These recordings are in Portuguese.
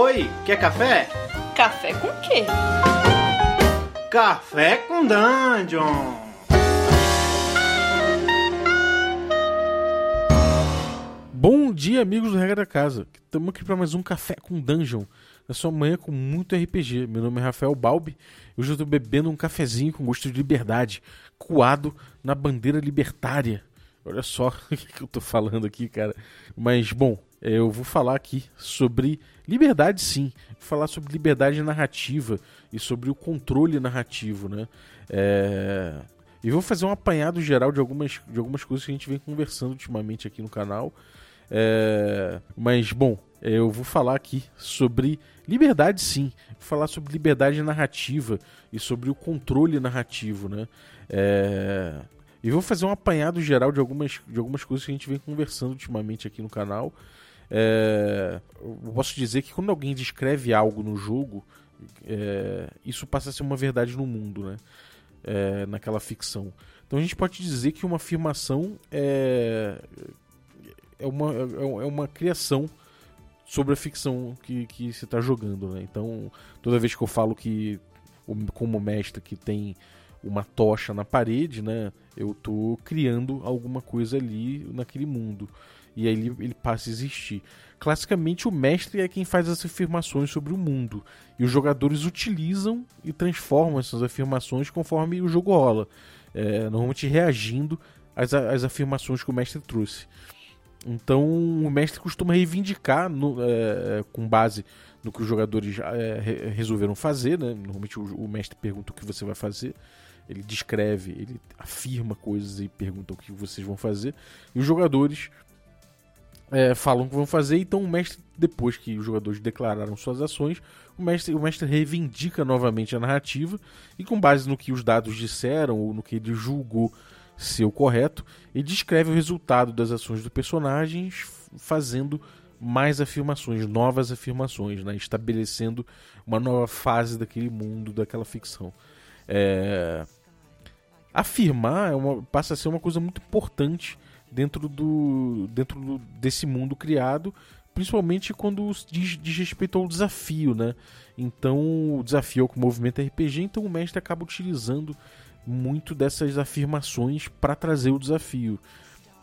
Oi, quer café? Café com quê? Café com Dungeon! Bom dia, amigos do Regra da Casa. Estamos aqui para mais um Café com Dungeon. Na sua manhã com muito RPG. Meu nome é Rafael Balbi. Hoje eu estou bebendo um cafezinho com gosto de liberdade, coado na bandeira libertária. Olha só o que eu estou falando aqui, cara. Mas, bom, eu vou falar aqui sobre liberdade, sim. Vou falar sobre liberdade narrativa e sobre o controle narrativo, né? É... E vou fazer um apanhado geral de algumas, de algumas coisas que a gente vem conversando ultimamente aqui no canal. É... Mas, bom, eu vou falar aqui sobre liberdade, sim. Vou falar sobre liberdade narrativa e sobre o controle narrativo, né? É... E vou fazer um apanhado geral de algumas, de algumas coisas que a gente vem conversando ultimamente aqui no canal. É... Eu posso dizer que quando alguém descreve algo no jogo, é... isso passa a ser uma verdade no mundo, né? É... Naquela ficção. Então a gente pode dizer que uma afirmação é é uma, é uma criação sobre a ficção que, que você está jogando. Né? Então, toda vez que eu falo que, como mestre, que tem uma tocha na parede, né? eu estou criando alguma coisa ali naquele mundo. E aí ele, ele passa a existir. Classicamente, o mestre é quem faz as afirmações sobre o mundo. E os jogadores utilizam e transformam essas afirmações conforme o jogo rola. É, normalmente reagindo às, às afirmações que o mestre trouxe. Então o mestre costuma reivindicar no, é, com base no que os jogadores é, resolveram fazer. Né? Normalmente o, o, mestre pergunta o que você vai fazer. Ele descreve, ele afirma coisas e pergunta o que vocês vão fazer. E os jogadores é, falam que vão fazer. Então o mestre, depois que os jogadores declararam suas ações, o mestre, o mestre reivindica novamente a narrativa. E com base no que os dados disseram ou no que ele julgou ser o correto, e descreve o resultado das ações do personagem, fazendo mais afirmações, novas afirmações, né? estabelecendo uma nova fase daquele mundo, daquela ficção. É... Afirmar é uma, passa a ser uma coisa muito importante dentro, do, dentro do, desse mundo criado, principalmente quando diz, diz respeito ao desafio. Né? Então, o desafio é com o movimento RPG, então o mestre acaba utilizando muito dessas afirmações para trazer o desafio.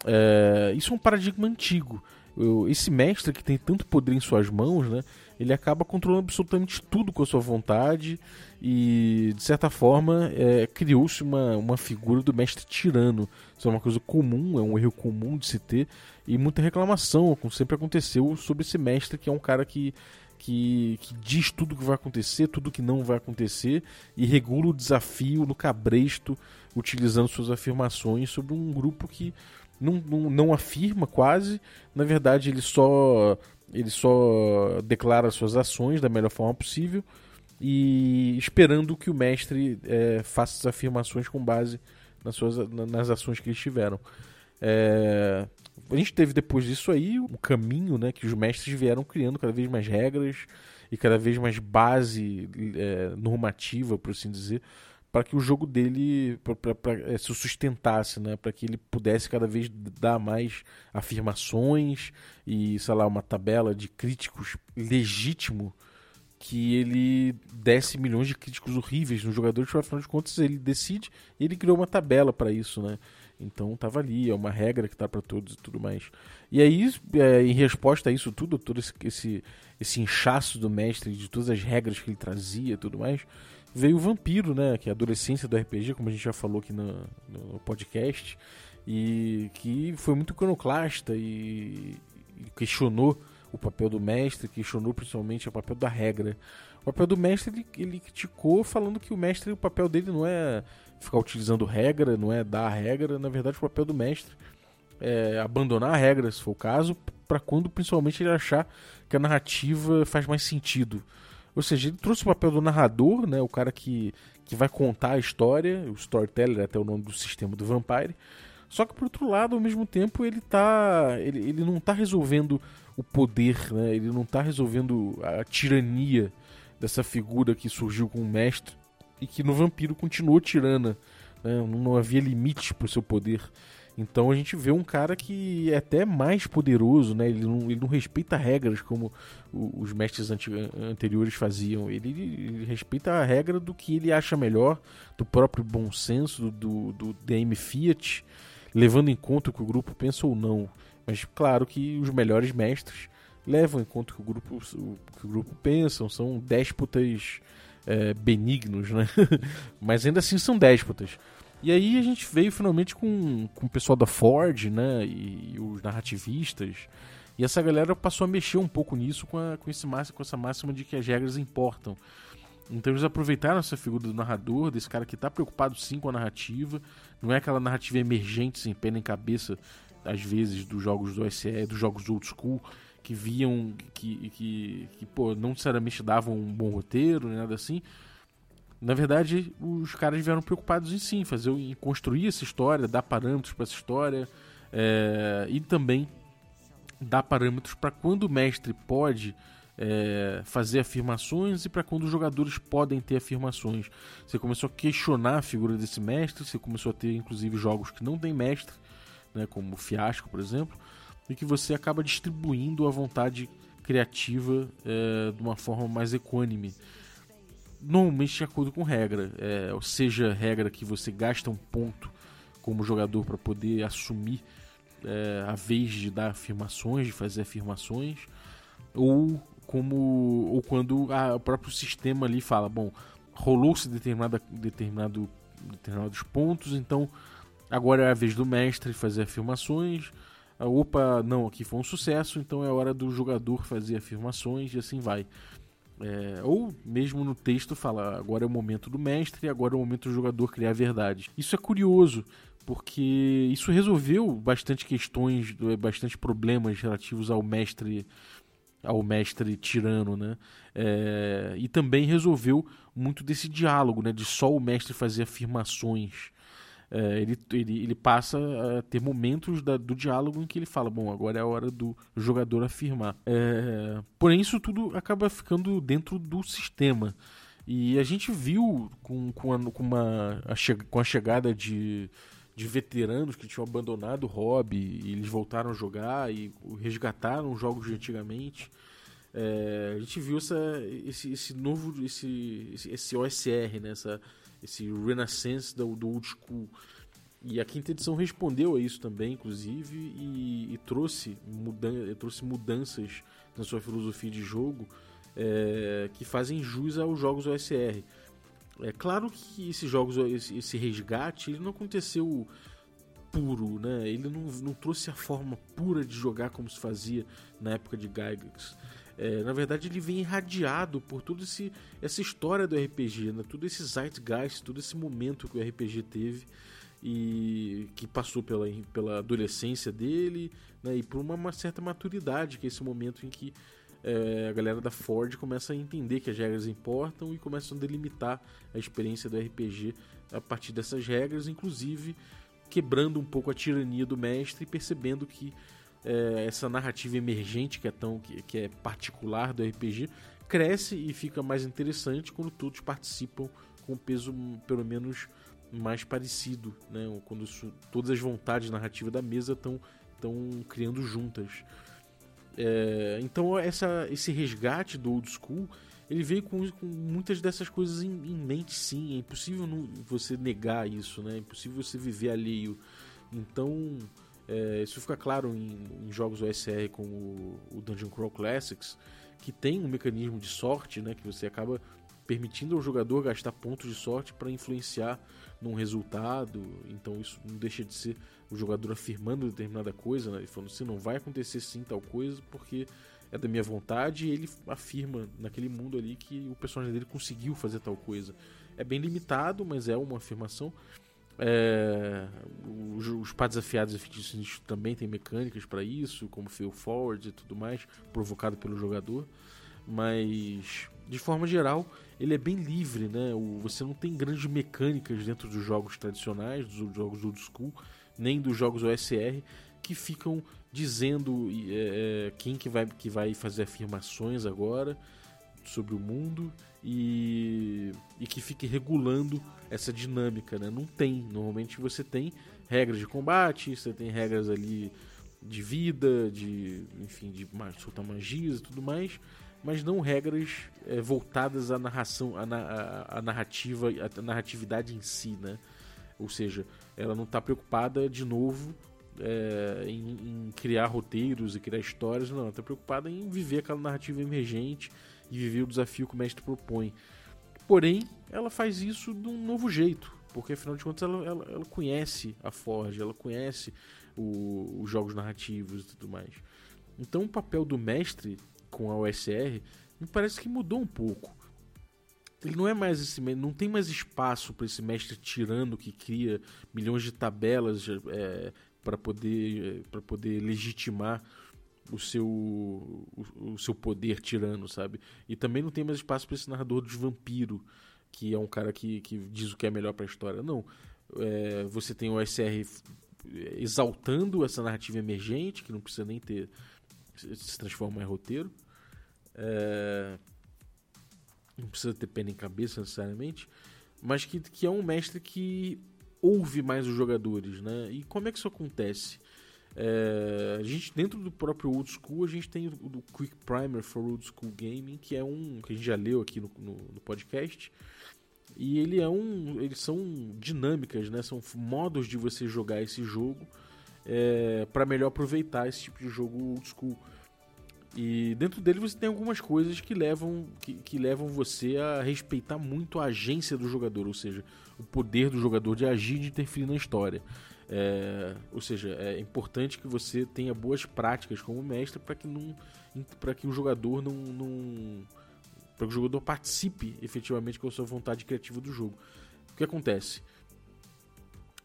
É, isso é um paradigma antigo. Eu, esse mestre que tem tanto poder em suas mãos, né, ele acaba controlando absolutamente tudo com a sua vontade e, de certa forma, é, criou-se uma, uma figura do mestre tirano. Isso é uma coisa comum, é um erro comum de se ter e muita reclamação, como sempre aconteceu, sobre esse mestre que é um cara que que, que diz tudo o que vai acontecer, tudo que não vai acontecer e regula o desafio no cabresto, utilizando suas afirmações sobre um grupo que não, não, não afirma quase, na verdade ele só ele só declara suas ações da melhor forma possível e esperando que o mestre é, faça as afirmações com base nas, suas, nas ações que eles tiveram. É, a gente teve depois disso aí o caminho né, que os mestres vieram criando cada vez mais regras e cada vez mais base é, normativa, por assim dizer, para que o jogo dele pra, pra, é, se sustentasse, né? para que ele pudesse cada vez dar mais afirmações e, sei lá, uma tabela de críticos legítimo que ele desse milhões de críticos horríveis nos jogadores, afinal de contas ele decide ele criou uma tabela para isso, né? Então tava ali, é uma regra que tá para todos e tudo mais. E aí, é, em resposta a isso tudo, todo esse, esse, esse inchaço do mestre, de todas as regras que ele trazia e tudo mais, veio o Vampiro, né? Que é a adolescência do RPG, como a gente já falou aqui no, no podcast, e que foi muito iconoclasta e, e questionou o papel do mestre, questionou principalmente o papel da regra. O papel do mestre ele, ele criticou falando que o mestre, o papel dele não é ficar utilizando regra, não é dar a regra. Na verdade, o papel do mestre é abandonar a regra, se for o caso, para quando principalmente ele achar que a narrativa faz mais sentido. Ou seja, ele trouxe o papel do narrador, né, o cara que, que vai contar a história, o storyteller, até o nome do sistema do Vampire. Só que por outro lado, ao mesmo tempo, ele tá. Ele, ele não está resolvendo o poder, né? Ele não está resolvendo a tirania dessa figura que surgiu com o mestre e que no Vampiro continuou tirana. Né? Não havia limites para o seu poder. Então a gente vê um cara que é até mais poderoso, né? Ele não, ele não respeita regras como os mestres anteriores faziam. Ele, ele, respeita a regra do que ele acha melhor, do próprio bom senso, do, do, DM Fiat, levando em conta o que o grupo pensa ou não. Mas claro que os melhores mestres levam em conta o que o grupo, o que o grupo pensa, são déspotas é, benignos, né? Mas ainda assim são déspotas. E aí a gente veio finalmente com, com o pessoal da Ford, né? E, e os narrativistas. E essa galera passou a mexer um pouco nisso com, a, com, esse, com essa máxima de que as regras importam. Então eles aproveitaram essa figura do narrador, desse cara que está preocupado sim com a narrativa. Não é aquela narrativa emergente, sem pé nem cabeça, às vezes, dos jogos do OSE, dos jogos old school, que viam que, que, que pô, não necessariamente davam um bom roteiro, nada assim. Na verdade, os caras vieram preocupados em sim, fazer, em construir essa história, dar parâmetros para essa história é, e também dar parâmetros para quando o mestre pode é, fazer afirmações e para quando os jogadores podem ter afirmações. Você começou a questionar a figura desse mestre, você começou a ter inclusive jogos que não tem mestre, né, como o Fiasco, por exemplo, e que você acaba distribuindo a vontade criativa é, de uma forma mais equânime. Normalmente de acordo com regra, é, ou seja, regra que você gasta um ponto como jogador para poder assumir é, a vez de dar afirmações, de fazer afirmações, ou como ou quando a, o próprio sistema ali fala, bom, rolou-se determinada, determinado, determinados pontos, então agora é a vez do mestre fazer afirmações ah, opa, não, aqui foi um sucesso, então é hora do jogador fazer afirmações e assim vai. É, ou mesmo no texto fala agora é o momento do mestre, agora é o momento do jogador criar a verdade. Isso é curioso, porque isso resolveu bastante questões, bastante problemas relativos ao mestre ao mestre tirano, né? É, e também resolveu muito desse diálogo, né? De só o mestre fazer afirmações é, ele, ele, ele passa a ter momentos da, do diálogo em que ele fala: Bom, agora é a hora do jogador afirmar. É, porém, isso tudo acaba ficando dentro do sistema. E a gente viu com, com, a, com, uma, a che, com a chegada de, de veteranos que tinham abandonado o hobby e eles voltaram a jogar e resgataram jogos de antigamente. É, a gente viu essa, esse, esse novo esse, esse OSR, né? essa, esse renaissance do, do old school. E a quinta edição respondeu a isso também, inclusive, e, e trouxe, mudan trouxe mudanças na sua filosofia de jogo é, que fazem jus aos jogos OSR. É claro que esses jogos, esse, esse resgate, ele não aconteceu puro, né? Ele não, não trouxe a forma pura de jogar como se fazia na época de Gygax. É, na verdade, ele vem irradiado por toda essa história do RPG, né? todo esse zeitgeist, todo esse momento que o RPG teve e que passou pela, pela adolescência dele né? e por uma, uma certa maturidade, que é esse momento em que é, a galera da Ford começa a entender que as regras importam e começam a delimitar a experiência do RPG a partir dessas regras, inclusive quebrando um pouco a tirania do mestre e percebendo que é, essa narrativa emergente que é tão que, que, é particular do RPG cresce e fica mais interessante quando todos participam com peso pelo menos mais parecido, né? Quando isso, todas as vontades narrativas da mesa estão estão criando juntas. É, então essa, esse resgate do old school ele veio com, com muitas dessas coisas em, em, mente sim é impossível não, você negar isso né é impossível você viver alheio então é, isso fica claro em, em, jogos OSR como o Dungeon Crawl Classics, que tem um mecanismo de sorte, né, que você acaba permitindo ao jogador gastar pontos de sorte para influenciar num resultado. Então isso não deixa de ser o jogador afirmando determinada coisa, né, e falando assim, não vai acontecer sim tal coisa porque é da minha vontade e ele afirma naquele mundo ali que o personagem dele conseguiu fazer tal coisa. É bem limitado, mas é uma afirmação. É, os, os pá desafiados e também tem mecânicas para isso, como fail forward e tudo mais, provocado pelo jogador. Mas de forma geral, ele é bem livre, né? O, você não tem grandes mecânicas dentro dos jogos tradicionais, dos jogos old school, nem dos jogos OSR, que ficam dizendo é, é, quem que vai, que vai fazer afirmações agora sobre o mundo e, e que fique regulando essa dinâmica, né? Não tem. Normalmente você tem regras de combate, você tem regras ali de vida, de enfim, de soltar magias e tudo mais, mas não regras é, voltadas à narração, à, à, à narrativa, à narratividade em si, né? Ou seja, ela não está preocupada de novo é, em, em, criar roteiros e criar histórias, não. Ela está preocupada em viver aquela narrativa emergente e viver o desafio que o mestre propõe. Porém, ela faz isso de um novo jeito, porque afinal de contas ela, ela, ela conhece a Forge, ela conhece o, os jogos narrativos e tudo mais. Então o papel do mestre com a OSR me parece que mudou um pouco. Ele não é mais esse não tem mais espaço para esse mestre tirando que cria milhões de tabelas é, para poder para poder legitimar o seu o, o, seu poder tirano, sabe? E também não tem mais espaço para esse narrador de vampiro, que é um cara que, que diz o que é melhor para a história. Não. É, você tem o SR exaltando essa narrativa emergente, que não precisa nem ter se transformar em roteiro. É, não precisa ter pena em cabeça necessariamente, mas que, que é um mestre que ouve mais os jogadores, né? E como é que isso acontece? É, a gente dentro do próprio Old School a gente tem o, Quick Primer for Old School Gaming que é um que a gente já leu aqui no, no, no podcast. E ele é um eles são dinâmicas né? São modos de você jogar esse jogo é, para melhor aproveitar esse tipo de jogo Old School. E dentro dele você tem algumas coisas que levam que, que levam você a respeitar muito a agência do jogador ou seja o poder do jogador de agir e de interferir na história é, ou seja, é importante que você tenha boas práticas como mestre para que, não, que o jogador não, não para que o jogador participe efetivamente com a sua vontade criativa do jogo. O que acontece?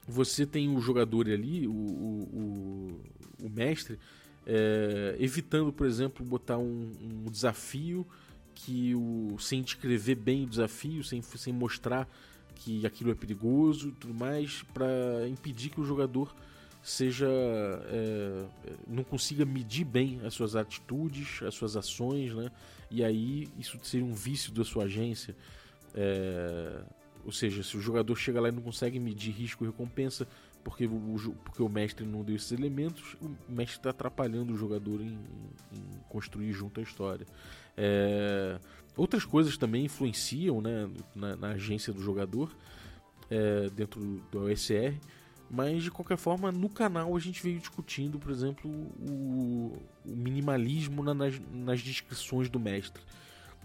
Você tem o jogador ali, o, o, o, o mestre, é, evitando, por exemplo, botar um, um, desafio que o sem descrever bem o desafio, sem, sem mostrar que aquilo é perigoso e tudo mais, para impedir que o jogador seja é, não consiga medir bem as suas atitudes, as suas ações, né? E aí isso seria um vício da sua agência. É, ou seja, se o jogador chega lá e não consegue medir risco e recompensa porque o, porque o mestre não deu esses elementos, o mestre está atrapalhando o jogador em, em, construir junto a história. É, outras coisas também influenciam né, na, na agência do jogador é, dentro do OSR, mas de qualquer forma no canal a gente veio discutindo, por exemplo, o, o minimalismo na, nas, nas descrições do mestre.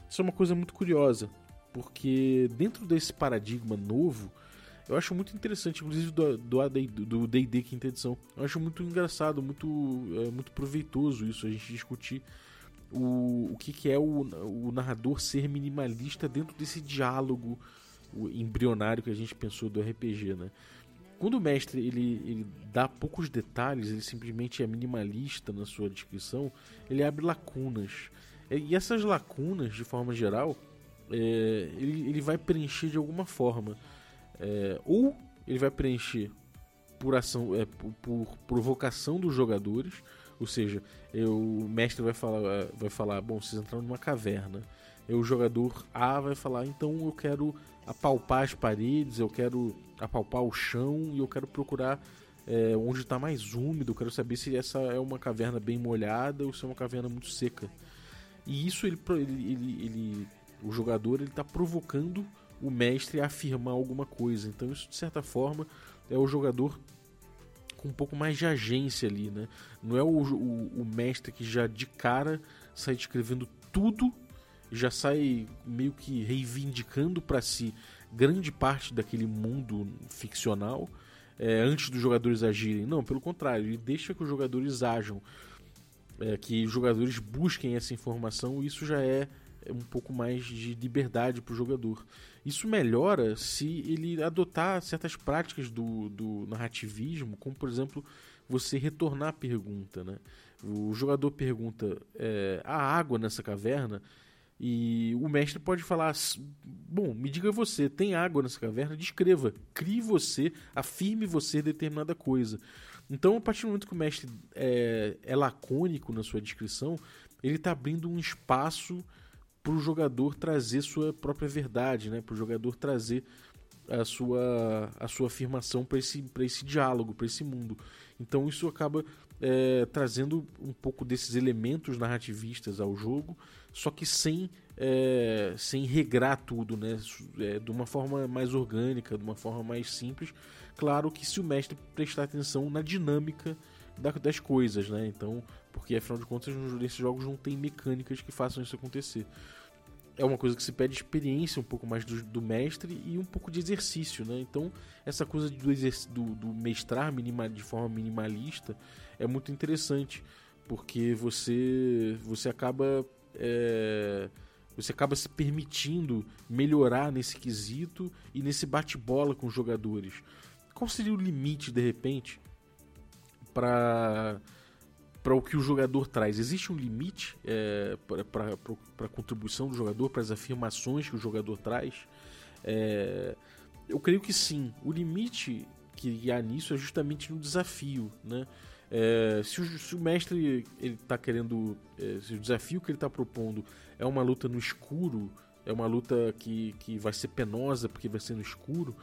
Isso é uma coisa muito curiosa, porque dentro desse paradigma novo, eu acho muito interessante, inclusive do, do D&D quinta edição. Eu acho muito engraçado, muito, é, muito proveitoso isso, a gente discutir o, o que, que é o, o narrador ser minimalista dentro desse diálogo embrionário que a gente pensou do RPG, né? Quando o mestre ele, ele dá poucos detalhes, ele simplesmente é minimalista na sua descrição, ele abre lacunas. E essas lacunas, de forma geral, é, ele, ele vai preencher de alguma forma. É, ou ele vai preencher por ação, é, por, por provocação dos jogadores, ou seja, eu, o mestre vai falar, vai falar, bom, vocês entraram numa caverna. E o jogador A vai falar, então eu quero apalpar as paredes, eu quero apalpar o chão e eu quero procurar é, onde está mais úmido, eu quero saber se essa é uma caverna bem molhada ou se é uma caverna muito seca. E isso ele, ele, ele, ele o jogador ele está provocando o mestre a afirmar alguma coisa. Então isso de certa forma é o jogador com um pouco mais de agência ali, né? Não é o, o, o mestre que já de cara sai descrevendo tudo, já sai meio que reivindicando para si grande parte daquele mundo ficcional é, antes dos jogadores agirem. Não, pelo contrário, ele deixa que os jogadores ajam, é, que os jogadores busquem essa informação. Isso já é um pouco mais de liberdade para o jogador. Isso melhora se ele adotar certas práticas do, do narrativismo, como por exemplo você retornar a pergunta. Né? O jogador pergunta: é, há água nessa caverna? E o mestre pode falar: Bom, me diga você, tem água nessa caverna? Descreva, crie você, afirme você determinada coisa. Então, a partir do momento que o mestre é, é lacônico na sua descrição, ele está abrindo um espaço para o jogador trazer sua própria verdade, né? para o jogador trazer a sua, a sua afirmação para esse, esse diálogo, para esse mundo. Então isso acaba é, trazendo um pouco desses elementos narrativistas ao jogo, só que sem, é, sem regrar tudo, né? É, de uma forma mais orgânica, de uma forma mais simples. Claro que se o mestre prestar atenção na dinâmica das coisas, né? Então, porque afinal de contas, nesses jogos não tem mecânicas que façam isso acontecer é uma coisa que se pede experiência um pouco mais do, do mestre e um pouco de exercício, né? Então, essa coisa do, do, do mestrar de forma minimalista é muito interessante, porque você, você acaba. É, você acaba se permitindo melhorar nesse quesito e nesse bate-bola com os jogadores. Qual seria o limite, de repente, para para o que o jogador traz? Existe um limite é, para a contribuição do jogador, para as afirmações que o jogador traz? É, eu creio que sim. O limite que há nisso é justamente no desafio. Né? É, se, o, se, o, mestre ele está querendo. É, se o desafio que ele está propondo é uma luta no escuro, é uma luta que, que vai ser penosa porque vai ser no escuro.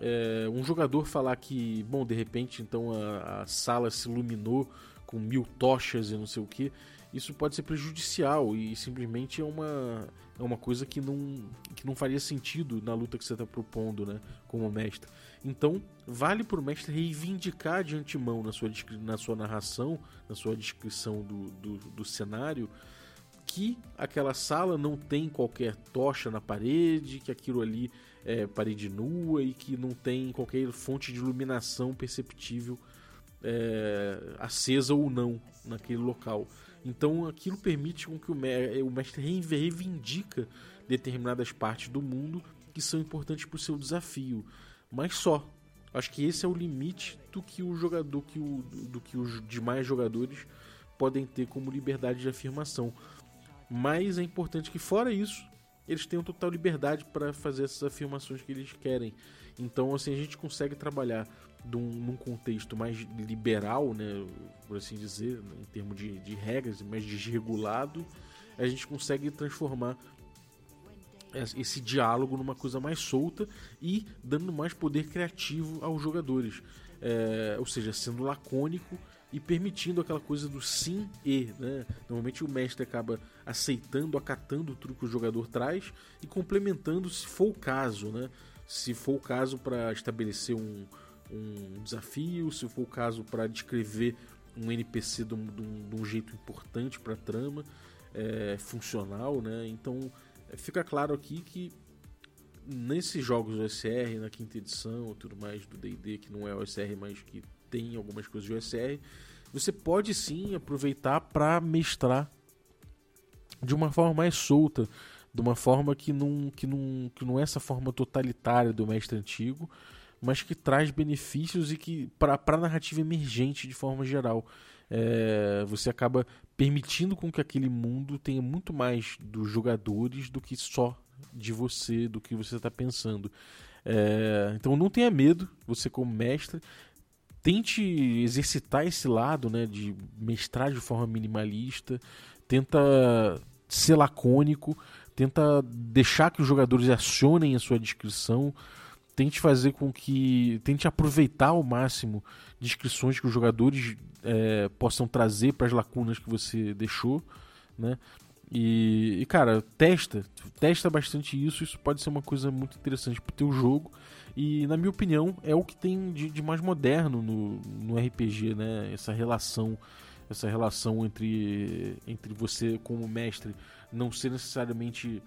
É, um jogador falar que, bom, de repente então a, a sala se iluminou com mil tochas e não sei o que, isso pode ser prejudicial e simplesmente é uma, é uma coisa que não, que não faria sentido na luta que você está propondo né, como mestre. Então, vale para o mestre reivindicar de antemão na sua, na sua narração, na sua descrição do, do, do cenário, que aquela sala não tem qualquer tocha na parede, que aquilo ali é parede nua e que não tem qualquer fonte de iluminação perceptível é, acesa ou não naquele local. Então aquilo permite com que o, o mestre reivindica determinadas partes do mundo que são importantes para o seu desafio, mas só. Acho que esse é o limite do que o jogador, que o, do que os demais jogadores podem ter como liberdade de afirmação. Mas é importante que fora isso eles tenham total liberdade para fazer essas afirmações que eles querem. Então assim a gente consegue trabalhar num, num contexto mais liberal, né, por assim dizer, em termos de, de regras, mais desregulado, a gente consegue transformar esse diálogo numa coisa mais solta e dando mais poder criativo aos jogadores. É, ou seja, sendo lacônico e permitindo aquela coisa do sim e. Né? Normalmente o mestre acaba aceitando, acatando tudo que o jogador traz e complementando se for o caso. Né? Se for o caso para estabelecer um, um desafio, se for o caso, para descrever um NPC de um, de um, de um jeito importante para a trama, é, funcional, né? Então é, fica claro aqui que nesses jogos OSR, na quinta edição, tudo mais do D&D que não é OSR, mas que tem algumas coisas de OSR, você pode sim aproveitar para mestrar de uma forma mais solta, de uma forma que não, que não, que não é essa forma totalitária do mestre antigo, mas que traz benefícios e que para a narrativa emergente de forma geral. É, você acaba permitindo com que aquele mundo tenha muito mais dos jogadores do que só de você, do que você está pensando. É, então não tenha medo, você como mestre, tente exercitar esse lado né, de mestrar de forma minimalista, tenta ser lacônico, tenta deixar que os jogadores acionem a sua descrição, tente fazer com que. tente aproveitar ao máximo descrições que os jogadores é, possam trazer para as lacunas que você deixou, né? E, e, cara, testa, testa bastante isso. Isso pode ser uma coisa muito interessante pro teu jogo. E, na minha opinião, é o que tem de, de mais moderno no, no RPG, né? Essa relação, essa relação entre, entre você como mestre não ser necessariamente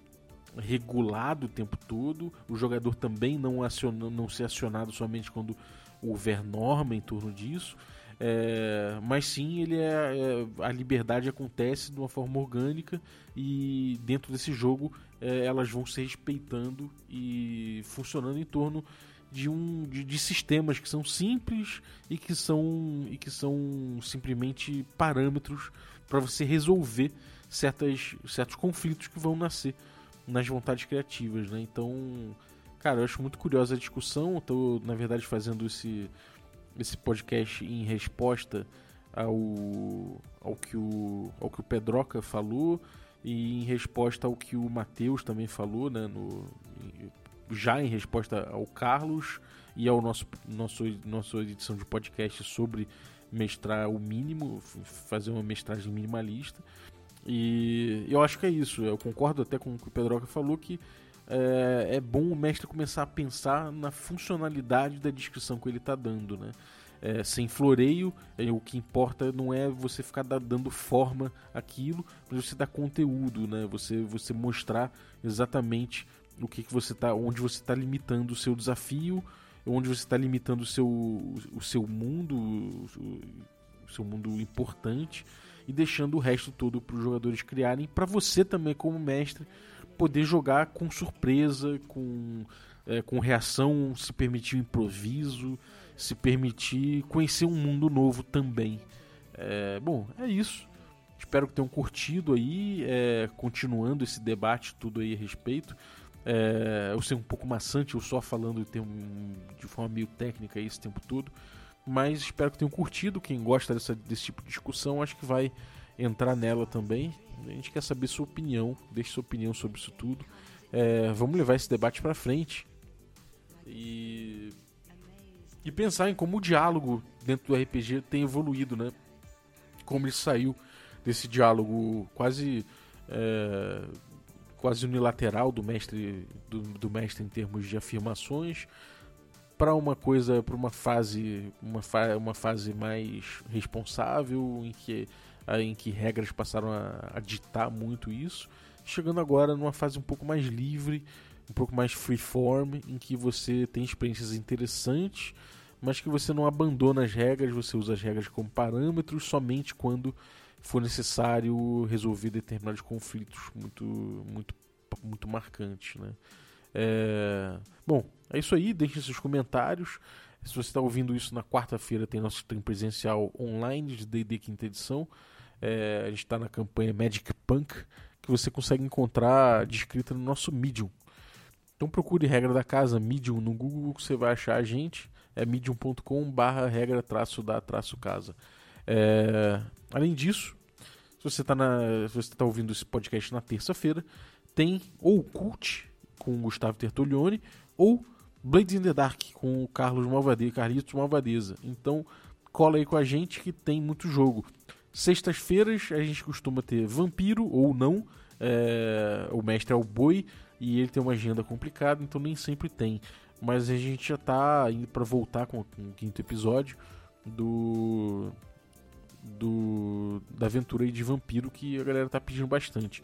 regulado o tempo todo, o jogador também não, aciona, não ser acionado somente quando houver norma em torno disso, é, mas sim ele é, é, a liberdade acontece de uma forma orgânica e dentro desse jogo é, elas vão se respeitando e funcionando em torno de um de, de, sistemas que são simples e que são e que são simplesmente parâmetros para você resolver certas, certos conflitos que vão nascer nas vontades criativas, né? Então, cara, eu acho muito curiosa a discussão. Estou, na verdade, fazendo esse, esse podcast em resposta ao, ao, que o, ao que o Pedroca falou e em resposta ao que o Matheus também falou, né? No, já em resposta ao Carlos e ao nosso, nosso nossa edição de podcast sobre mestrar o mínimo, fazer uma mestragem minimalista. E eu acho que é isso. Eu concordo até com o que o Pedroca falou que é, é bom o mestre começar a pensar na funcionalidade da descrição que ele está dando, né? É, sem floreio, é, o que importa não é você ficar dando forma aquilo, mas você dar conteúdo, né? Você, você mostrar exatamente o que, que você tá, onde você está limitando o seu desafio, onde você está limitando o seu, o seu mundo, o seu mundo importante e deixando o resto todo para os jogadores criarem, para você também como mestre poder jogar com surpresa, com, é, com reação, se permitir improviso, se permitir conhecer um mundo novo também. É, bom, é isso. Espero que tenham curtido aí, é, continuando esse debate tudo aí a respeito. É, eu sei um pouco maçante, eu só falando de forma meio técnica esse tempo todo. Mas espero que tenham curtido. Quem gosta dessa, desse tipo de discussão, acho que vai entrar nela também. A gente quer saber sua opinião, deixe sua opinião sobre isso tudo. É, vamos levar esse debate para frente e e pensar em como o diálogo dentro do RPG tem evoluído, né? Como ele saiu desse diálogo quase é, quase unilateral do mestre do, do mestre em termos de afirmações para uma coisa para uma fase uma, fa uma fase mais responsável em que em que regras passaram a, a ditar muito isso chegando agora numa fase um pouco mais livre um pouco mais freeform em que você tem experiências interessantes mas que você não abandona as regras você usa as regras como parâmetros somente quando for necessário resolver determinados conflitos muito muito muito marcantes né é... Bom, é isso aí. Deixem seus comentários. Se você está ouvindo isso na quarta-feira, tem nosso treino presencial online de D&D quinta edição. É, a gente está na campanha Magic Punk, que você consegue encontrar descrita no nosso Medium. Então procure regra da casa Medium no Google, que você vai achar a gente. É medium.com barra regra traço da traço casa. É, além disso, se você está tá ouvindo esse podcast na terça-feira, tem ou Cult, com o Gustavo Tertolioni, ou Blades in the Dark com o Carlos Malvadeza, Carlitos Malvadeza. Então, cola aí com a gente que tem muito jogo. Sextas-feiras a gente costuma ter Vampiro ou não. É, o mestre é o Boi e ele tem uma agenda complicada, então nem sempre tem. Mas a gente já está indo para voltar com, com o quinto episódio do do da aventura de vampiro que a galera tá pedindo bastante.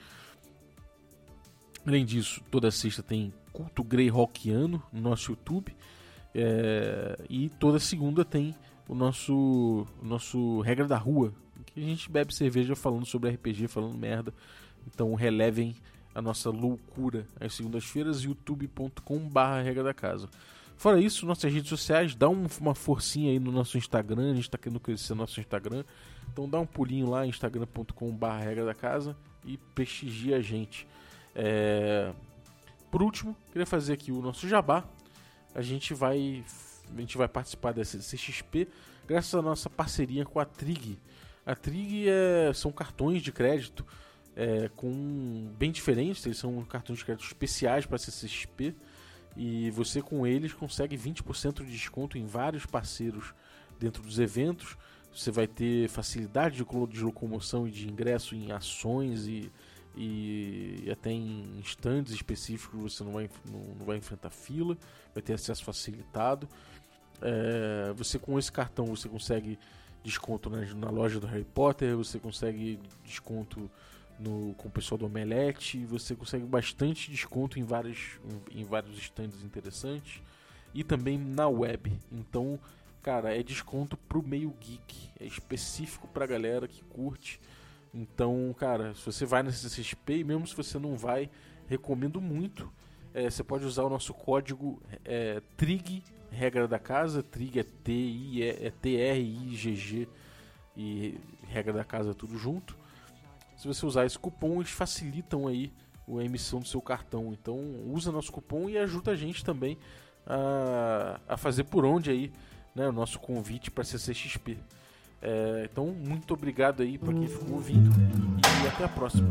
Além disso, toda sexta tem culto Greyhawkiano no nosso YouTube. É, e toda segunda tem o nosso, o nosso Regra da Rua, que a gente bebe cerveja falando sobre RPG, falando merda. Então relevem a nossa loucura às segundas-feiras, youtube.com.br Regra da Casa. Fora isso, nossas redes sociais, dá um, uma forcinha aí no nosso Instagram, a gente está querendo crescer nosso Instagram. Então dá um pulinho lá, instagram.com.br Regra da Casa e prestigia a gente. É... Por último, queria fazer aqui o nosso jabá. A gente vai, a gente vai participar dessa CXP graças à nossa parceria com a Trig. A Trig é, são cartões de crédito é, com bem diferentes, eles são cartões de crédito especiais para CCXP e você com eles consegue 20% de desconto em vários parceiros dentro dos eventos. Você vai ter facilidade de locomoção e de ingresso em ações e e até em stands específicos você não vai, não, não vai enfrentar fila, vai ter acesso facilitado. É, você com esse cartão você consegue desconto na, na, loja do Harry Potter, você consegue desconto no, com o pessoal do Omelete, você consegue bastante desconto em vários, em, vários stands interessantes e também na web. Então, cara, é desconto pro meio geek, é específico pra galera que curte então, cara, se você vai na CCXP e mesmo se você não vai, recomendo muito. É, você pode usar o nosso código é, TRIG, regra da casa. TRIG é T-I, é T-R-I-G-G e regra da casa tudo junto. Se você usar esse cupom, eles facilitam aí a emissão do seu cartão. Então, usa nosso cupom e ajuda a gente também a, a fazer por onde aí né, o nosso convite para CCXP. É, então, muito obrigado aí para quem ficou ouvindo e até a próxima.